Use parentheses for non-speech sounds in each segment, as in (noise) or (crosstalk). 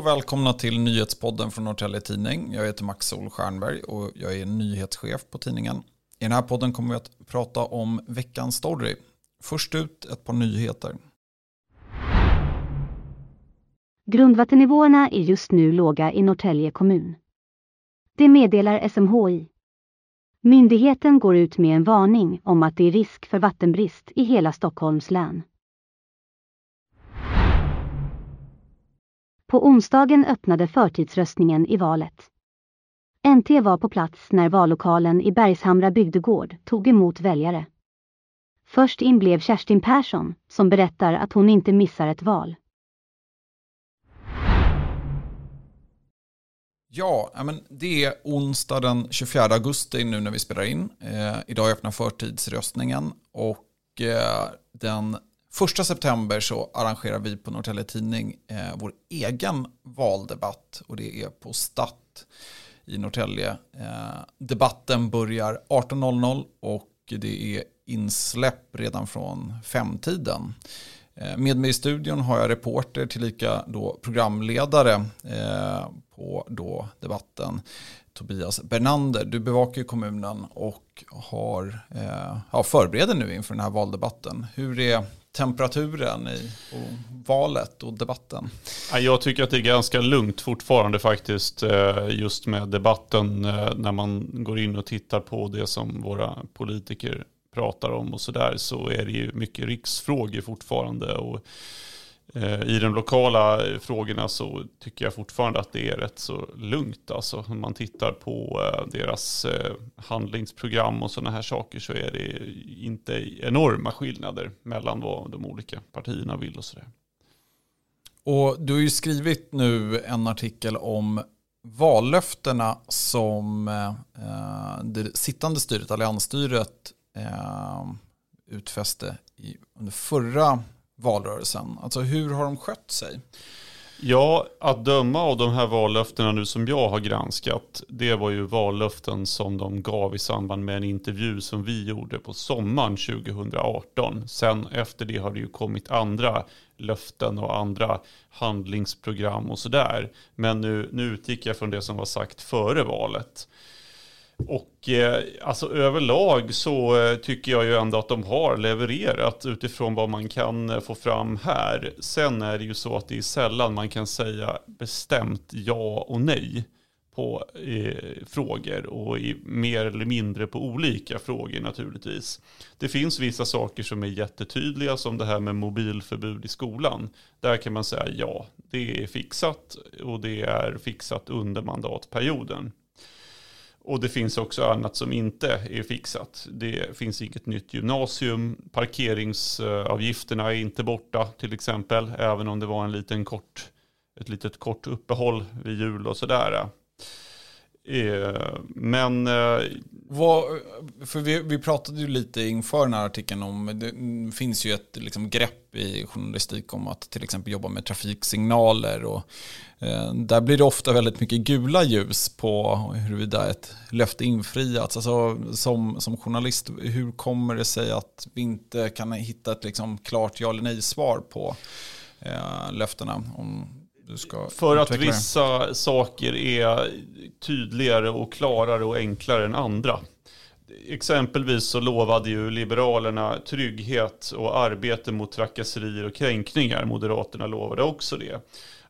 Och välkomna till nyhetspodden från Norrtälje Tidning. Jag heter Max Sol Stjernberg och jag är nyhetschef på tidningen. I den här podden kommer vi att prata om veckans story. Först ut ett par nyheter. Grundvattennivåerna är just nu låga i Norrtälje kommun. Det meddelar SMHI. Myndigheten går ut med en varning om att det är risk för vattenbrist i hela Stockholms län. På onsdagen öppnade förtidsröstningen i valet. NT var på plats när vallokalen i Bergshamra bygdegård tog emot väljare. Först in blev Kerstin Persson som berättar att hon inte missar ett val. Ja, men det är onsdag den 24 augusti nu när vi spelar in. Eh, idag öppnar förtidsröstningen och eh, den Första september så arrangerar vi på Norrtelje Tidning eh, vår egen valdebatt och det är på Statt i Norrtälje. Eh, debatten börjar 18.00 och det är insläpp redan från femtiden. Eh, med mig i studion har jag reporter tillika då programledare eh, på då debatten. Tobias Bernander. Du bevakar kommunen och har, eh, ja, förbereder nu inför den här valdebatten. Hur är temperaturen i valet och debatten? Jag tycker att det är ganska lugnt fortfarande faktiskt eh, just med debatten eh, när man går in och tittar på det som våra politiker pratar om och sådär så är det ju mycket riksfrågor fortfarande. Och Eh, I de lokala frågorna så tycker jag fortfarande att det är rätt så lugnt. Alltså, om man tittar på eh, deras eh, handlingsprogram och sådana här saker så är det inte enorma skillnader mellan vad de olika partierna vill och sådär. Och du har ju skrivit nu en artikel om vallöftena som det sittande styret, alliansstyret, utfäste under förra valrörelsen? Alltså hur har de skött sig? Ja, att döma av de här vallöftena nu som jag har granskat, det var ju vallöften som de gav i samband med en intervju som vi gjorde på sommaren 2018. Sen efter det har det ju kommit andra löften och andra handlingsprogram och sådär. Men nu, nu utgick jag från det som var sagt före valet. Och eh, alltså överlag så eh, tycker jag ju ändå att de har levererat utifrån vad man kan eh, få fram här. Sen är det ju så att det är sällan man kan säga bestämt ja och nej på eh, frågor och i, mer eller mindre på olika frågor naturligtvis. Det finns vissa saker som är jättetydliga som det här med mobilförbud i skolan. Där kan man säga ja, det är fixat och det är fixat under mandatperioden. Och det finns också annat som inte är fixat. Det finns inget nytt gymnasium. Parkeringsavgifterna är inte borta till exempel. Även om det var en liten kort, ett litet kort uppehåll vid jul och sådär. Eh, men... Eh, Vad, för vi, vi pratade ju lite inför den här artikeln om, det finns ju ett liksom, grepp i journalistik om att till exempel jobba med trafiksignaler och eh, där blir det ofta väldigt mycket gula ljus på huruvida ett löfte infriats. Alltså, som, som journalist, hur kommer det sig att vi inte kan hitta ett liksom, klart ja eller nej svar på eh, löftena? Om, för att vissa det. saker är tydligare och klarare och enklare än andra. Exempelvis så lovade ju Liberalerna trygghet och arbete mot trakasserier och kränkningar. Moderaterna lovade också det.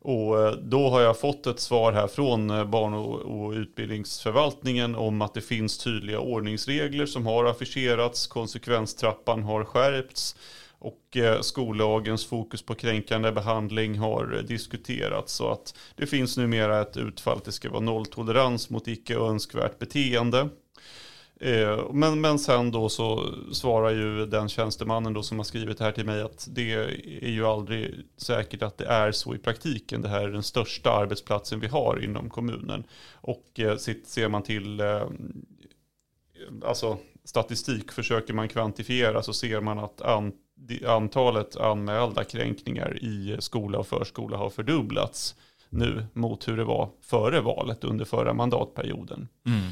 Och eh, då har jag fått ett svar här från eh, barn och, utbildningsförvaltningen om att det finns tydliga ordningsregler som har afficherats, konsekvenstrappan har skärpts och eh, skollagens fokus på kränkande behandling har diskuterats. Så att det finns numera ett utfall att det ska vara nolltolerans mot icke önskvärt beteende. Eh, men, men sen då så svarar ju den tjänstemannen då som har skrivit det här till mig att det är ju aldrig säkert att det är så i praktiken. Det här är den största arbetsplatsen vi har inom kommunen. Och eh, ser man till alltså statistik försöker man kvantifiera så ser man att antalet anmälda kränkningar i skola och förskola har fördubblats nu mot hur det var före valet under förra mandatperioden. Mm.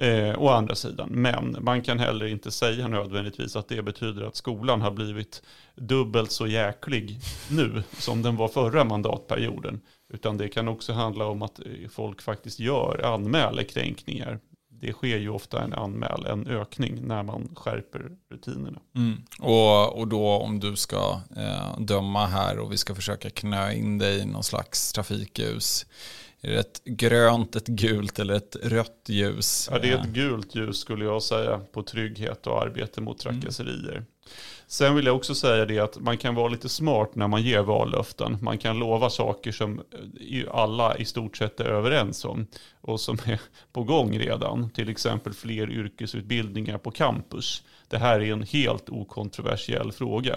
Eh, å andra sidan, men man kan heller inte säga nödvändigtvis att det betyder att skolan har blivit dubbelt så jäklig nu som den var förra mandatperioden. Utan det kan också handla om att eh, folk faktiskt gör, anmäler kränkningar det sker ju ofta en anmäl, en ökning när man skärper rutinerna. Mm. Och, och då om du ska eh, döma här och vi ska försöka knö in dig i någon slags trafikljus. Är det ett grönt, ett gult eller ett rött ljus? Ja, det är ett gult ljus skulle jag säga på trygghet och arbete mot mm. trakasserier. Sen vill jag också säga det att man kan vara lite smart när man ger vallöften. Man kan lova saker som eh, alla i stort sett är överens om och som är (laughs) på gång redan. Till exempel fler yrkesutbildningar på campus. Det här är en helt okontroversiell fråga.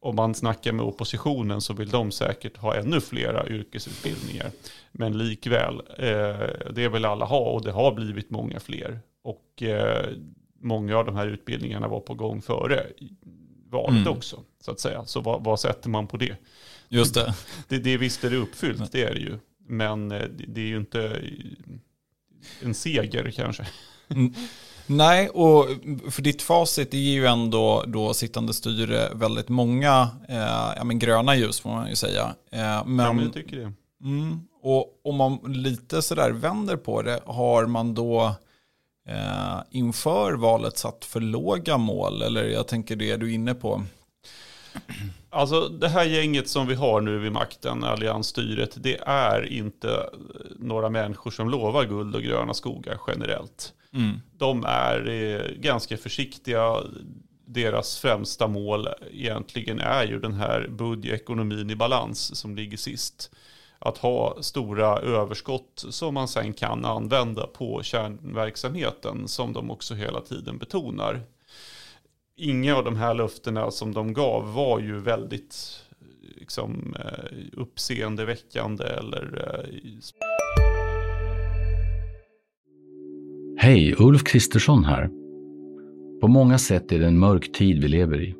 Om man snackar med oppositionen så vill de säkert ha ännu flera yrkesutbildningar. Men likväl, eh, det vill alla ha och det har blivit många fler. Och eh, många av de här utbildningarna var på gång före valet mm. också. Så att säga. Så vad, vad, sätter man på det? Just det. det, det visst är det uppfyllt, det är det ju. Men eh, det är ju inte en seger kanske. Mm. Nej, och för ditt facit är ju ändå då sittande styre väldigt många eh, ja, men gröna ljus får man ju säga. Eh, men, ja, men jag tycker det. Mm, och om man lite sådär vänder på det, har man då eh, inför valet satt för låga mål? Eller jag tänker det du är inne på. Alltså det här gänget som vi har nu vid makten, alliansstyret, det är inte några människor som lovar guld och gröna skogar generellt. Mm. De är eh, ganska försiktiga. Deras främsta mål egentligen är ju den här budgetekonomin i balans som ligger sist att ha stora överskott som man sen kan använda på kärnverksamheten som de också hela tiden betonar. Inga av de här löftena som de gav var ju väldigt liksom, eh, uppseendeväckande eller eh, Hej, Ulf Kristersson här. På många sätt är det en mörk tid vi lever i.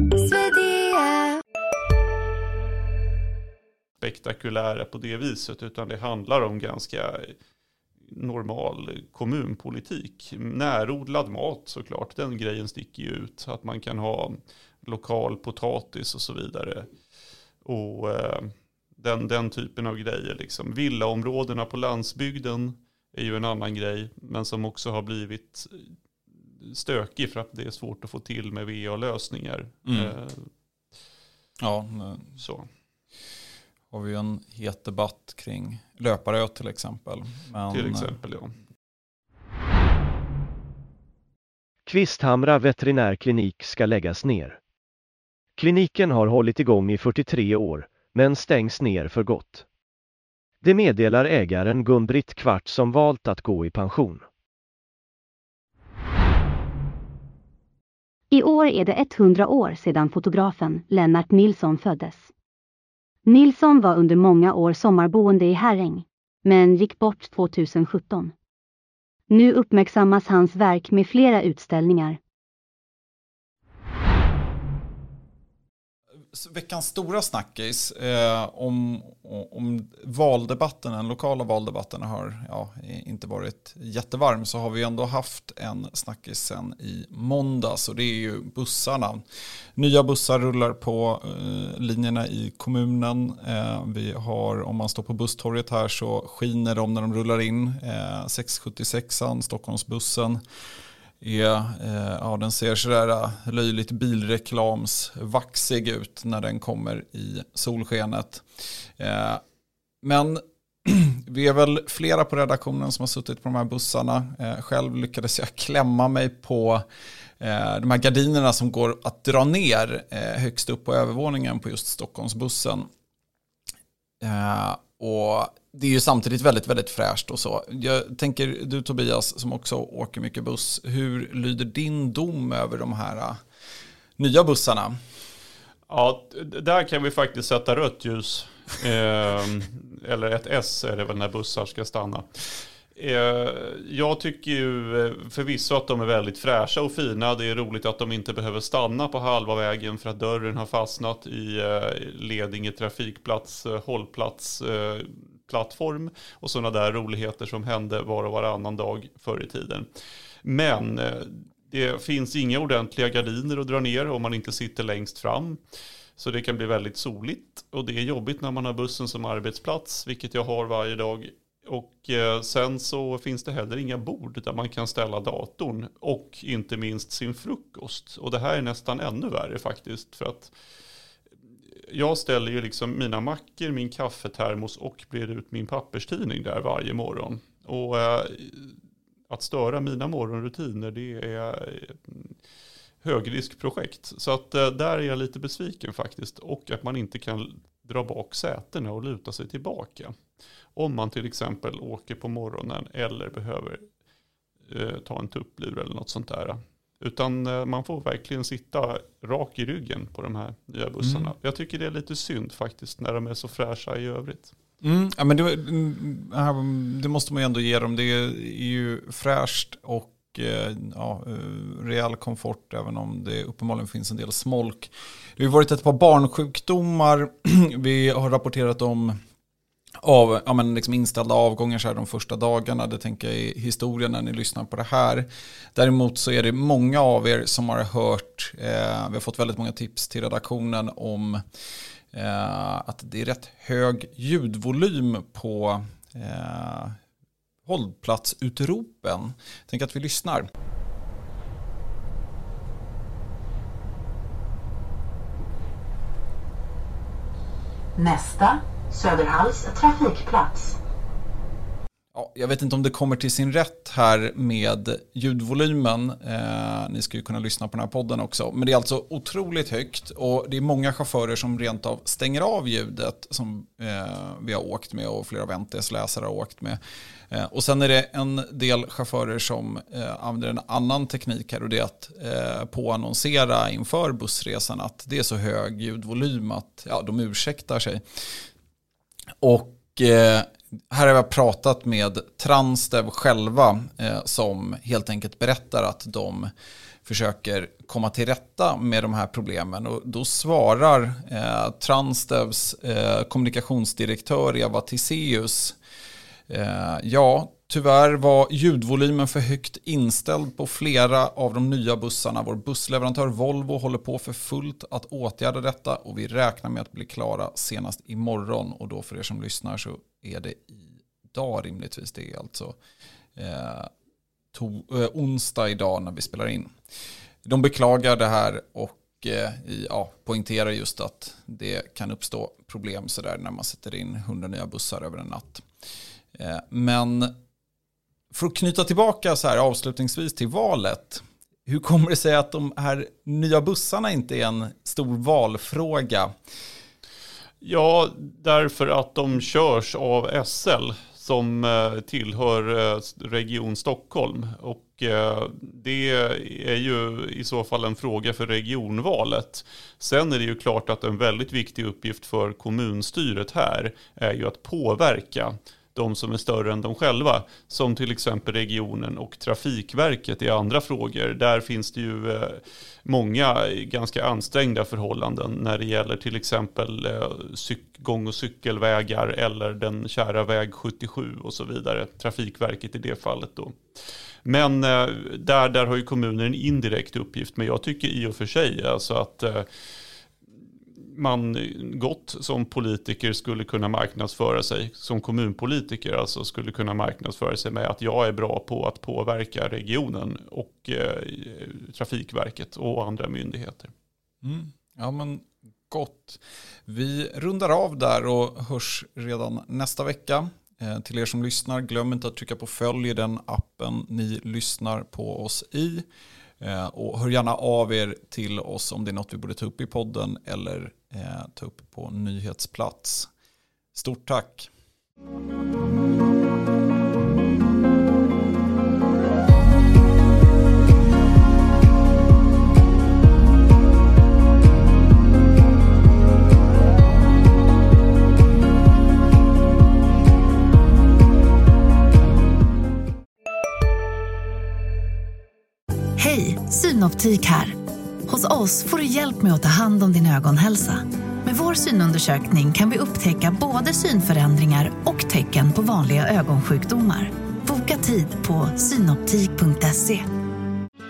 spektakulära på det viset, utan det handlar om ganska normal kommunpolitik. Närodlad mat såklart, den grejen sticker ju ut. Att man kan ha lokal potatis och så vidare. Och eh, den, den typen av grejer. Liksom. Villaområdena på landsbygden är ju en annan grej, men som också har blivit stökig för att det är svårt att få till med VA-lösningar. Mm. Eh, ja, så har vi en het debatt kring löparö till exempel. Men, till exempel ja. Kvisthamra veterinärklinik ska läggas ner. Kliniken har hållit igång i 43 år, men stängs ner för gott. Det meddelar ägaren Gun-Britt Kvart som valt att gå i pension. I år är det 100 år sedan fotografen Lennart Nilsson föddes. Nilsson var under många år sommarboende i Herräng, men gick bort 2017. Nu uppmärksammas hans verk med flera utställningar. Veckans stora snackis eh, om, om valdebatten, den lokala valdebatten har ja, inte varit jättevarm så har vi ändå haft en snackis sen i måndags och det är ju bussarna. Nya bussar rullar på eh, linjerna i kommunen. Eh, vi har, om man står på busstorget här så skiner de när de rullar in. Eh, 676an, Stockholmsbussen är, eh, ja, den ser sådär eh, löjligt bilreklamsvaxig ut när den kommer i solskenet. Eh, men (clears throat) vi är väl flera på redaktionen som har suttit på de här bussarna. Själv lyckades jag klämma mig på de här gardinerna som går att dra ner högst upp på övervåningen på just Stockholmsbussen och det är ju samtidigt väldigt, väldigt fräscht och så. Jag tänker, du Tobias som också åker mycket buss, hur lyder din dom över de här äh, nya bussarna? Ja, där kan vi faktiskt sätta rött ljus. (laughs) Eh, eller ett S är det väl när bussar ska stanna. Eh, jag tycker ju eh, förvisso att de är väldigt fräscha och fina. Det är roligt att de inte behöver stanna på halva vägen för att dörren har fastnat i eh, Ledinge trafikplats, hållplats, plattform och sådana där roligheter som hände var och varannan dag förr i tiden. Men det finns inga ordentliga gardiner att dra ner om man inte sitter längst fram. Så det kan bli väldigt soligt och det är jobbigt när man har bussen som arbetsplats, vilket jag har varje dag. Och eh, sen så finns det heller inga bord där man kan ställa datorn och inte minst sin frukost. Och det här är nästan ännu värre faktiskt för att jag ställer ju liksom mina mackor, min kaffetermos och brer ut min papperstidning där varje morgon. Och eh, att störa mina morgonrutiner det är högriskprojekt. Så att eh, där är jag lite besviken faktiskt. Och att man inte kan dra bak sätena och luta sig tillbaka. Om man till exempel åker på morgonen eller behöver eh, ta en tupplur eller något sånt där. Utan eh, man får verkligen sitta rak i ryggen på de här nya bussarna. Mm. Jag tycker det är lite synd faktiskt när de är så fräscha i övrigt. Mm, ja, men det, det, måste man ju ändå ge dem. Det är ju fräscht och Eh, ja, eh, rejäl komfort även om det uppenbarligen finns en del smolk. Det har varit ett par barnsjukdomar. (clears throat) Vi har rapporterat om av ja, men liksom inställda avgångar så här de första dagarna. Det tänker jag är historien när ni lyssnar på det här. Däremot så är det många av er som har hört, eh, vi har fått väldigt många tips till redaktionen om eh, att det är rätt hög ljudvolym på eh, hållplatsutropen. Tänk att vi lyssnar. Nästa Söderhalls trafikplats. Ja, jag vet inte om det kommer till sin rätt här med ljudvolymen. Eh, ni ska ju kunna lyssna på den här podden också. Men det är alltså otroligt högt och det är många chaufförer som rent av stänger av ljudet som eh, vi har åkt med och flera av NTS läsare har åkt med. Eh, och sen är det en del chaufförer som eh, använder en annan teknik här och det är att eh, påannonsera inför bussresan att det är så hög ljudvolym att ja, de ursäktar sig. Och eh, här har jag pratat med Transdev själva eh, som helt enkelt berättar att de försöker komma till rätta med de här problemen. Och då svarar eh, Transdevs eh, kommunikationsdirektör Eva Tiseus eh, ja, Tyvärr var ljudvolymen för högt inställd på flera av de nya bussarna. Vår bussleverantör Volvo håller på för fullt att åtgärda detta och vi räknar med att bli klara senast imorgon. Och då för er som lyssnar så är det idag rimligtvis. Det är alltså eh, to, eh, onsdag idag när vi spelar in. De beklagar det här och eh, ja, poängterar just att det kan uppstå problem sådär när man sätter in 100 nya bussar över en natt. Eh, men för att knyta tillbaka så här avslutningsvis till valet. Hur kommer det sig att de här nya bussarna inte är en stor valfråga? Ja, därför att de körs av SL som eh, tillhör eh, Region Stockholm. Och eh, det är ju i så fall en fråga för regionvalet. Sen är det ju klart att en väldigt viktig uppgift för kommunstyret här är ju att påverka de som är större än de själva, som till exempel regionen och Trafikverket i andra frågor. Där finns det ju eh, många ganska ansträngda förhållanden när det gäller till exempel eh, gång och cykelvägar eller den kära väg 77 och så vidare. Trafikverket i det fallet då. Men eh, där, där har ju kommunen en indirekt uppgift, men jag tycker i och för sig alltså att man gott som politiker skulle kunna marknadsföra sig, som kommunpolitiker alltså skulle kunna marknadsföra sig med att jag är bra på att påverka regionen och eh, Trafikverket och andra myndigheter. Mm. Ja men gott. Vi rundar av där och hörs redan nästa vecka. Eh, till er som lyssnar, glöm inte att trycka på följ i den appen ni lyssnar på oss i. Eh, och hör gärna av er till oss om det är något vi borde ta upp i podden eller eh, ta upp på nyhetsplats. Stort tack! Hej, Synoptik här. Hos oss får du hjälp med att ta hand om din ögonhälsa. Med vår synundersökning kan vi upptäcka både synförändringar och tecken på vanliga ögonsjukdomar. Boka tid på synoptik.se.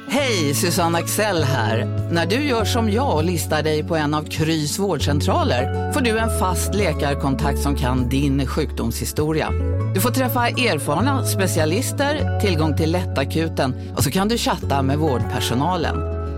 Hej, Susanne Axel här. När du gör som jag och listar dig på en av Krys vårdcentraler får du en fast läkarkontakt som kan din sjukdomshistoria. Du får träffa erfarna specialister, tillgång till lättakuten och så kan du chatta med vårdpersonalen.